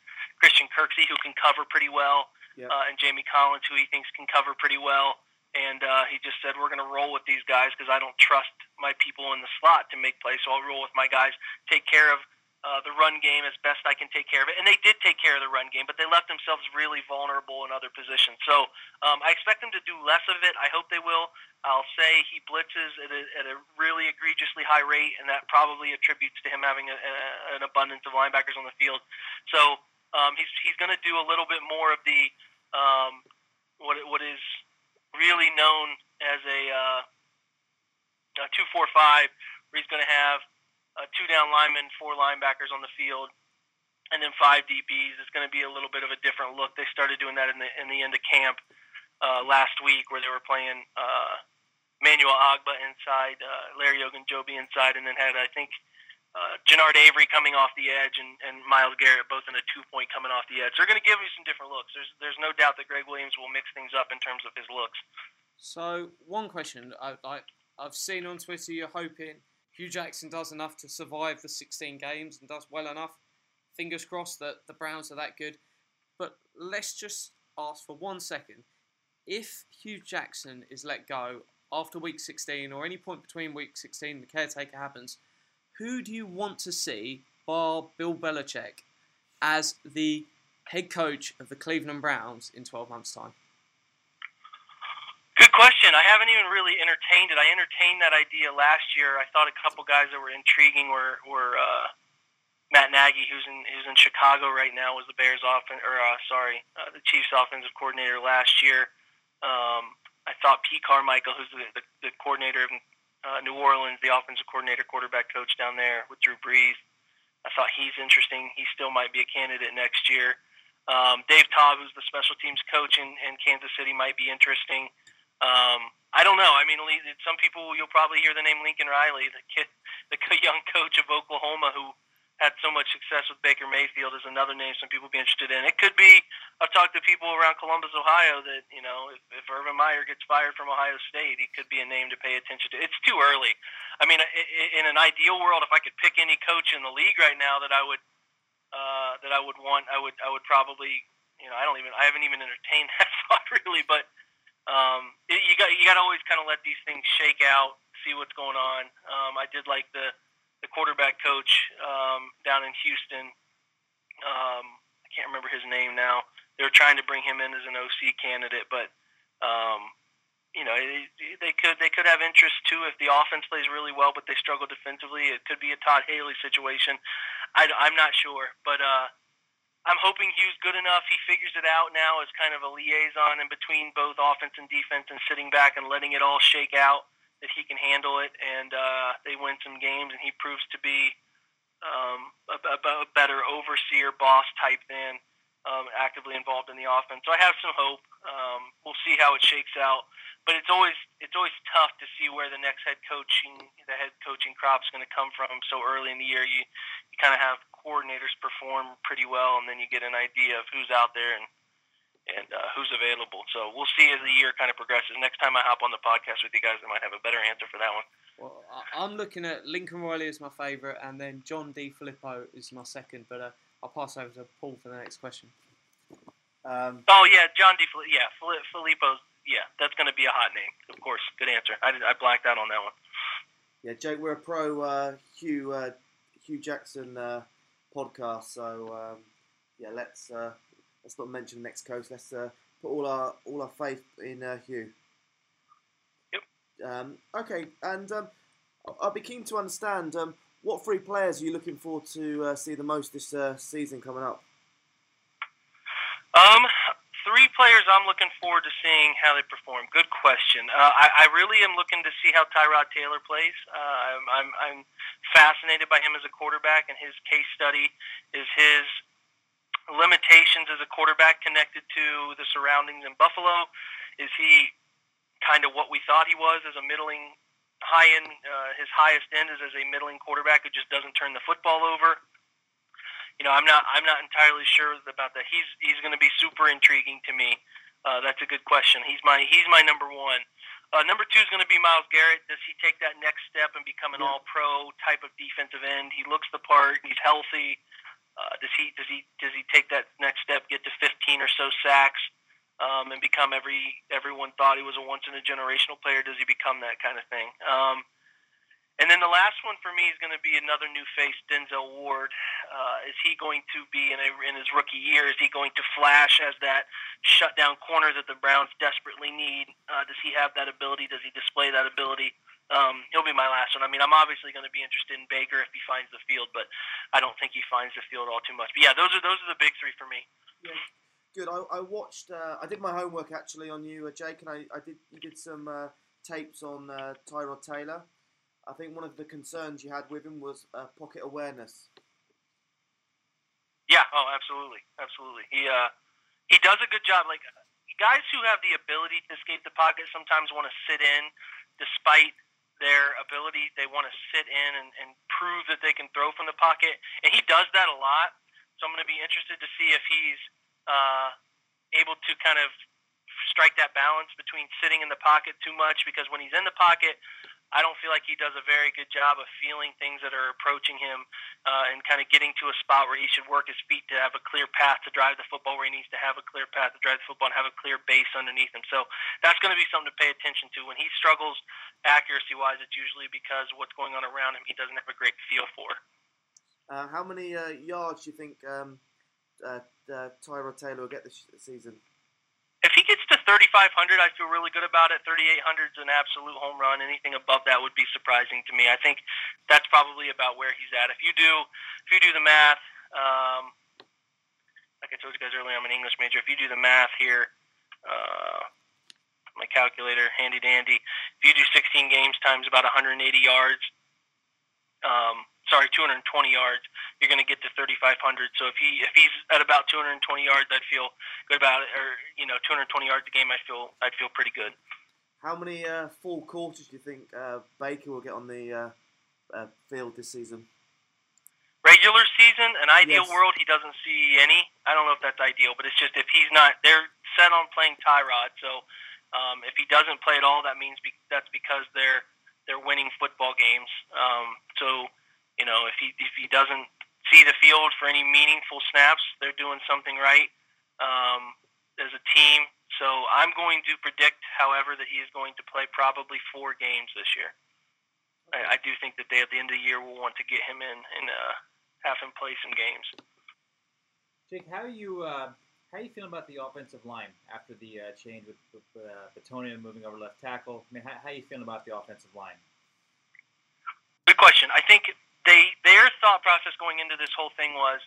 Christian Kirksey who can cover pretty well, yep. uh, and Jamie Collins who he thinks can cover pretty well. And uh, he just said, "We're going to roll with these guys because I don't trust my people in the slot to make plays. So I'll roll with my guys, take care of uh, the run game as best I can take care of it. And they did take care of the run game, but they left themselves really vulnerable in other positions. So um, I expect them to do less of it. I hope they will. I'll say he blitzes at a, at a really egregiously high rate, and that probably attributes to him having a, a, an abundance of linebackers on the field. So um, he's he's going to do a little bit more of the um, what what is really known as a, uh, a two four five, where he's going to have uh, two down linemen, four linebackers on the field, and then five DBs. It's going to be a little bit of a different look. They started doing that in the in the end of camp uh, last week, where they were playing uh, Manuel Ogbah inside, uh, Larry Ogunjobi inside, and then had I think uh, Genard Avery coming off the edge and, and Myles Garrett both in a two point coming off the edge. They're going to give you some different looks. There's there's no doubt that Gregg Williams will mix things up in terms of his looks. So one question I, I I've seen on Twitter, you're hoping Hue Jackson does enough to survive the 16 games and does well enough. Fingers crossed that the Browns are that good. But let's just ask for one second. If Hue Jackson is let go after week 16 or any point between week 16 the caretaker happens, who do you want to see, bar Bill Belichick, as the head coach of the Cleveland Browns in 12 months' time? Question. I haven't even really entertained it. I entertained that idea last year. I thought a couple guys that were intriguing were were uh, Matt Nagy, who's in who's in Chicago right now, was the Bears' offense or uh, sorry, uh, the Chiefs' offensive coordinator last year. Um, I thought Pete Carmichael, who's the, the, the coordinator of uh, New Orleans, the offensive coordinator, quarterback coach down there with Drew Brees. I thought he's interesting. He still might be a candidate next year. Um, Dave Toub, who's the special teams coach in, in Kansas City, might be interesting. Um, I don't know. I mean, some people you'll probably hear the name Lincoln Riley, the kid, the young coach of Oklahoma who had so much success with Baker Mayfield is another name some people be interested in. It could be. I've talked to people around Columbus, Ohio, that you know, if, if Urban Meyer gets fired from Ohio State, he could be a name to pay attention to. It's too early. I mean, in an ideal world, if I could pick any coach in the league right now that I would uh, that I would want, I would I would probably you know, I don't even, I haven't even entertained that thought really, but um, it, you got, you got to always kind of let these things shake out, see what's going on. Um, I did like the, the quarterback coach um, down in Houston. Um, I can't remember his name now. They were trying to bring him in as an OC candidate, but um, you know they could they could have interest too if the offense plays really well, but they struggle defensively. It could be a Todd Haley situation. I, I'm not sure, but uh, I'm hoping Hue's good enough. He figures it out now as kind of a liaison in between both offense and defense, and sitting back and letting it all shake out that he can handle it, and uh, they win some games, and he proves to be um, a, a, a better overseer, boss type than um, actively involved in the offense. So I have some hope. Um, we'll see how it shakes out, but it's always it's always tough to see where the next head coaching the head coaching crop is going to come from so early in the year. You you kind of have coordinators perform pretty well, and then you get an idea of who's out there and and uh, who's available. So we'll see as the year kind of progresses. Next time I hop on the podcast with you guys, I might have a better answer for that one. Well, I'm looking at Lincoln Riley as my favourite, and then John DeFilippo is my second. But uh, I'll pass over to Paul for the next question. Um, Oh yeah, John D. Fili- yeah, Fili- Filippo's. Yeah, that's going to be a hot name. Of course, good answer. I, did, I blacked out on that one. yeah, Jake, we're a pro uh, Hue uh, Hue Jackson uh, podcast, so um, yeah, let's uh, let's not mention next coast. Let's uh, put all our all our faith in uh, Hue. Yep. Um, okay, and um, I- I'd be keen to understand um, what three players are you looking forward to uh, see the most this uh, season coming up. Um, three players I'm looking forward to seeing how they perform. Good question. Uh, I, I really am looking to see how Tyrod Taylor plays. Uh, I'm, I'm, I'm fascinated by him as a quarterback, and his case study is his limitations as a quarterback connected to the surroundings in Buffalo. Is he kind of what we thought he was as a middling, high end? Uh, his highest end is as a middling quarterback who just doesn't turn the football over you know, I'm not I'm not entirely sure about that. He's he's going to be super intriguing to me. Uh, that's a good question. He's my he's my number one. Uh, number two is going to be Myles Garrett. Does he take that next step and become an Yeah. All-Pro type of defensive end? He looks the part. He's healthy. Uh, does he does he does he take that next step, get to 15 or so sacks, um, and become every everyone thought he was a once in a generational player? Does he become that kind of thing? Um, and then the last one for me is going to be another new face, Denzel Ward. Uh, is he going to be in, a, in his rookie year? Is he going to flash as that shutdown corner that the Browns desperately need? Uh, does he have that ability? Does he display that ability? Um, he'll be my last one. I mean, I'm obviously going to be interested in Baker if he finds the field, but I don't think he finds the field all too much. But yeah, those are those are the big three for me. Good. I, I watched. Uh, I did my homework actually on you, uh, Jake, and I, I did. You did some uh, tapes on uh, Tyrod Taylor. I think one of the concerns you had with him was uh, pocket awareness. Yeah. Oh, absolutely, absolutely. He uh, he does a good job. Like guys who have the ability to escape the pocket sometimes want to sit in, despite their ability. They want to sit in and, and prove that they can throw from the pocket, and he does that a lot. So I'm going to be interested to see if he's uh, able to kind of strike that balance between sitting in the pocket too much because when he's in the pocket, I don't feel like he does a very good job of feeling things that are approaching him uh, and kind of getting to a spot where he should work his feet to have a clear path to drive the football, where he needs to have a clear path to drive the football and have a clear base underneath him. So that's going to be something to pay attention to. When he struggles accuracy wise, it's usually because what's going on around him he doesn't have a great feel for. Uh, how many uh, yards do you think um, uh, uh, Tyrod Taylor will get this season? If he gets to 3,500, I feel really good about it. 3,800 is an absolute home run. Anything above that would be surprising to me. I think that's probably about where he's at. If you do, if you do the math, um, like I told you guys earlier, I'm an English major. If you do the math here, uh, my calculator, handy dandy. If you do 16 games times about 180 yards, um, sorry, 220 yards, you're going to get to 3,500. So if he if he's at about 220 yards, I'd feel good about it. Or you know, 220 yards a game, I feel I'd feel pretty good. How many uh, full quarters do you think uh, Baker will get on the uh, uh, field this season? Regular season, an ideal Yes. world, he doesn't see any. I don't know if that's ideal, but it's just if he's not, they're set on playing Tyrod. So um, if he doesn't play at all, that means be, that's because they're they're winning football games. Um, so you know, if he if he doesn't see the field for any meaningful snaps, they're doing something right. um, as a team. So I'm going to predict, however, that he is going to play probably four games this year. I, I do think that they, at the end of the year, will want to get him in and uh, have him play some games. Jake, how are you? Uh, how are you feeling about the offensive line after the uh, change with, with uh, moving over left tackle? I mean, how, how are you feeling about the offensive line? Good question. I think they their thought process going into this whole thing was,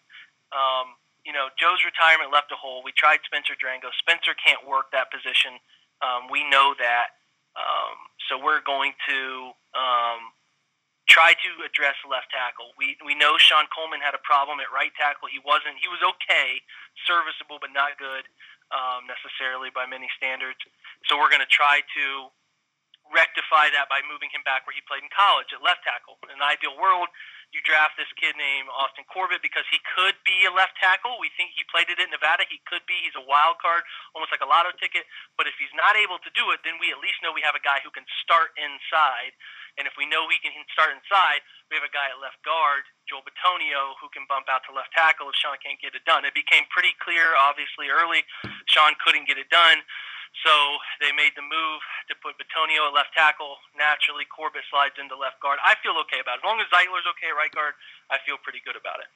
um, you know, Joe's retirement left a hole. We tried Spencer Drango. Spencer can't work that position. Um, we know that. Um, so we're going to um, try to address left tackle. We we know Shon Coleman had a problem at right tackle. He wasn't. He was okay, serviceable, but not good um, necessarily by many standards. So we're going to try to rectify that by moving him back where he played in college at left tackle. In an ideal world, you draft this kid named Austin Corbett because he could be a left tackle. We think he played it at Nevada. He could be. He's a wild card, almost like a lotto ticket. But if he's not able to do it, then we at least know we have a guy who can start inside. And if we know he can start inside, we have a guy at left guard, Joel Bitonio, who can bump out to left tackle if Shon can't get it done. It became pretty clear, obviously, early. Shon couldn't get it done. So they made the move to put Bitonio at left tackle. Naturally, Corbett slides into left guard. I feel okay about it. As long as Zeitler's okay at right guard, I feel pretty good about it.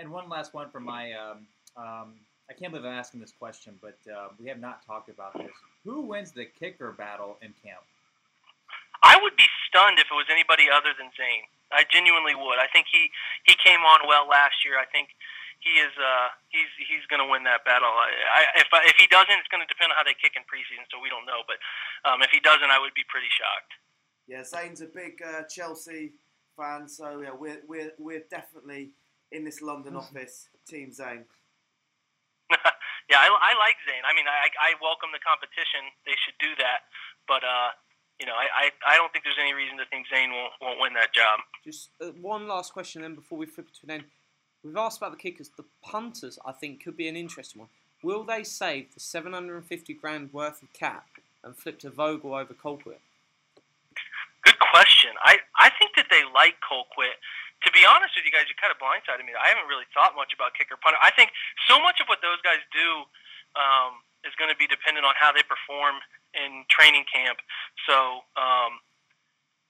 And one last one from my. Um, um, I can't believe I'm asking this question, but uh, we have not talked about this. Who wins the kicker battle in camp? I would be stunned if it was anybody other than Zane. I genuinely would. I think he he came on well last year. I think he is uh he's he's going to win that battle. I, I if I, if he doesn't, it's going to depend on how they kick in preseason, so we don't know. But um, if he doesn't, I would be pretty shocked. Yeah, Zane's a big uh, Chelsea fan, so yeah, we're we're we're definitely in this London office, Team Zane. yeah, I, I like Zane. I mean, I I welcome the competition. They should do that, but uh. You know, I, I, I don't think there's any reason to think Zane won't, won't win that job. Just uh, one last question then before we flip to an end. We've asked about the kickers. The punters, I think, could be an interesting one. Will they save the 750 grand worth of cap and flip to Vogel over Colquitt? Good question. I, I think that they like Colquitt. To be honest with you guys, you kind of blindsided me. I haven't really thought much about kicker punter. I think so much of what those guys do um, is going to be dependent on how they perform in training camp. So, um,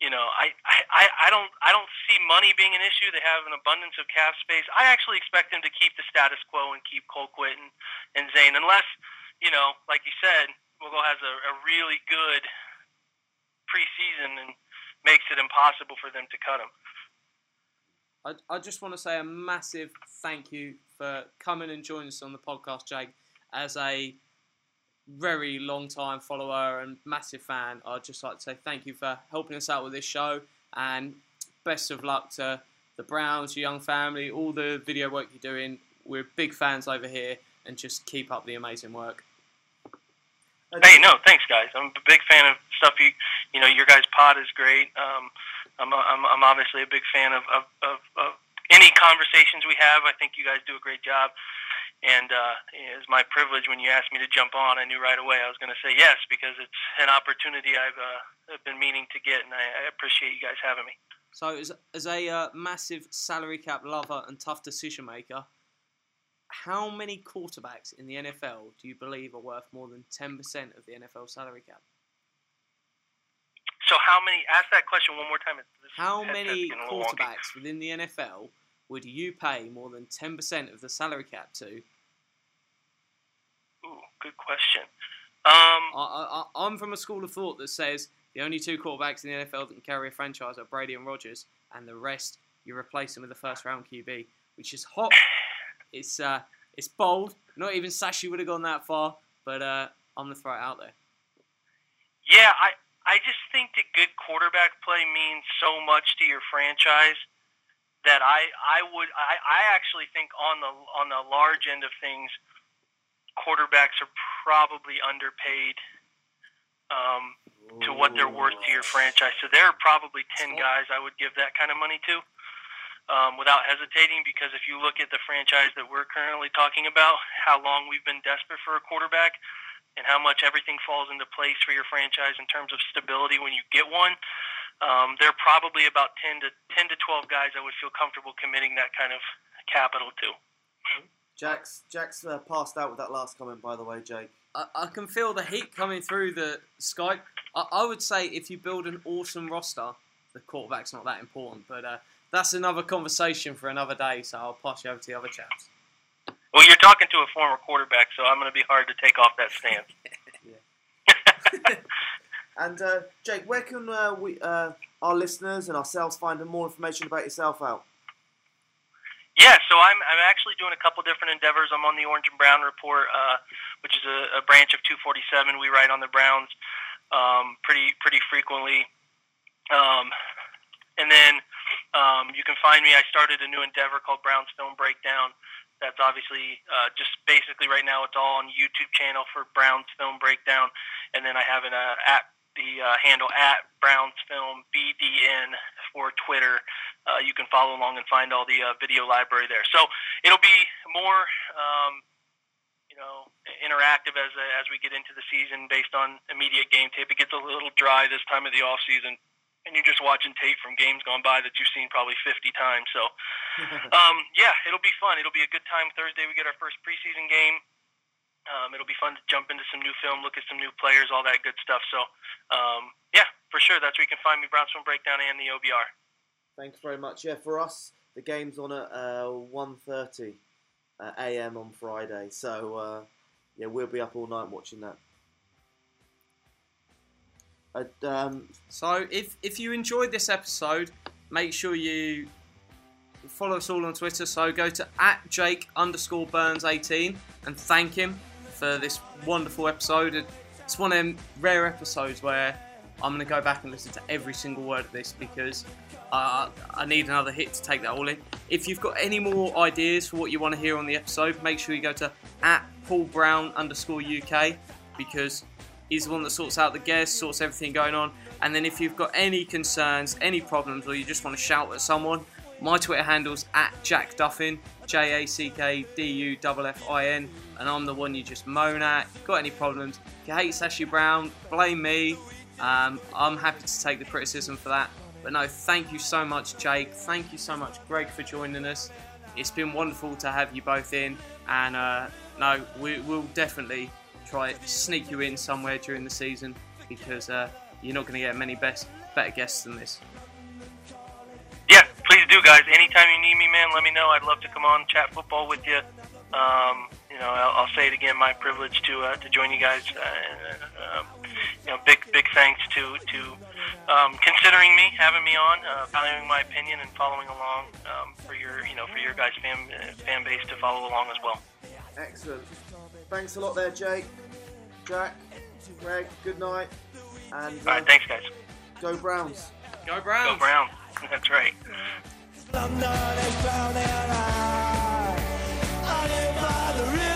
you know, I, I, I don't I don't see money being an issue. They have an abundance of cap space. I actually expect them to keep the status quo and keep Colquitt and, and Zane, unless, you know, like you said, Vogel has a, a really good preseason and makes it impossible for them to cut him. I, I just want to say a massive thank you for coming and joining us on the podcast, Jake. As a very long time follower and massive fan. I'd just like to say thank you for helping us out with this show and best of luck to the Browns, your young family, all the video work you're doing. We're big fans over here and just keep up the amazing work. Hey, no, thanks, guys. I'm a big fan of stuff you, you know, your guys' pod is great. Um, I'm, I'm, I'm obviously a big fan of, of, of, of any conversations we have. I think you guys do a great job. And uh, it was my privilege when you asked me to jump on. I knew right away I was going to say yes because it's an opportunity I've uh, been meaning to get, and I, I appreciate you guys having me. So, as, as a uh, massive salary cap lover and tough decision maker, how many quarterbacks in the NFL do you believe are worth more than 10% of the NFL salary cap? So, how many? Ask that question one more time. This How many wonky. quarterbacks within the NFL would you pay more than 10% of the salary cap to? Ooh, good question. Um, I, I, I'm from a school of thought that says the only two quarterbacks in the NFL that can carry a franchise are Brady and Rodgers, and the rest you replace them with a first round QB, which is hot. It's uh, it's bold. Not even Sashi would have gone that far, but uh, I'm gonna throw it out there. Yeah, I I just think that good quarterback play means so much to your franchise that I I would I, I actually think on the on the large end of things, quarterbacks are probably underpaid um, to what they're worth to your franchise. So there are probably ten guys I would give that kind of money to. Um, without hesitating, because if you look at the franchise that we're currently talking about, how long we've been desperate for a quarterback, and how much everything falls into place for your franchise in terms of stability when you get one. Um, there are probably about ten to ten to twelve guys I would feel comfortable committing that kind of capital to. Jack's Jack's uh, passed out with that last comment, by the way, Jake. I, I can feel the heat coming through the Skype. I, I would say if you build an awesome roster, the quarterback's not that important, but uh, that's another conversation for another day. So I'll pass you over to the other chaps. Well, you're talking to a former quarterback, so I'm going to be hard to take off that stance. And uh, Jake, where can uh, we, uh, our listeners and ourselves find more information about yourself out? Yeah, so I'm I'm actually doing a couple different endeavors. I'm on the Orange and Brown Report, uh, which is a, a branch of 247. We write on the Browns um, pretty pretty frequently, um, and then um, you can find me. I started a new endeavor called Browns Film Breakdown. That's obviously uh, just basically right now it's all on YouTube channel for Browns Film Breakdown, and then I have an uh, at the uh, handle at Browns Film BDN for Twitter. Uh, you can follow along and find all the uh, video library there. So it'll be more, um, you know, interactive as as we get into the season based on immediate game tape. It gets a little dry this time of the off season. And you're just watching tape from games gone by that you've seen probably 50 times. So, um, yeah, it'll be fun. It'll be a good time. Thursday we get our first preseason game. Um, it'll be fun to jump into some new film, look at some new players, all that good stuff. So, um, yeah, for sure, that's where you can find me, Browns Film Breakdown and the OBR. Thanks very much. Yeah, for us, the game's on at uh, 1.30 uh, a.m. on Friday. So, uh, yeah, we'll be up all night watching that. Uh, um, So if if you enjoyed this episode, make sure you follow us all on Twitter. So go to at Jake underscore Burns eighteen and thank him for this wonderful episode. It's one of them rare episodes where I'm going to go back and listen to every single word of this because uh, I need another hit to take that all in. If you've got any more ideas for what you want to hear on the episode, make sure you go to at Paul Brown underscore UK because he's the one that sorts out the guests, sorts everything going on. And then if you've got any concerns, any problems, or you just want to shout at someone, my Twitter handle's at Jack Duffin, J A C K D U F F I N, and I'm the one you just moan at. Got any problems? If you hate Sashi Brown, blame me. Um, I'm happy to take the criticism for that. But no, thank you so much, Jake. Thank you so much, Greg, for joining us. It's been wonderful to have you both in, and uh, no, we, we'll definitely try sneak you in somewhere during the season because uh, you're not going to get many best better guests than this. Yeah, please do, guys. Anytime you need me, man, let me know. I'd love to come on, chat football with you. Um, you know, I'll, I'll say it again. My privilege to uh, to join you guys. Uh, um, you know, big big thanks to to um, considering me, having me on, uh, valuing my opinion, and following along um, for your you know for your guys fan uh, fan base to follow along as well. excellent. Thanks a lot there, Jake, Jack, Greg. Good night, and All uh, right, thanks, guys. go Browns. Go Browns! Go Brown. That's right. I by the river.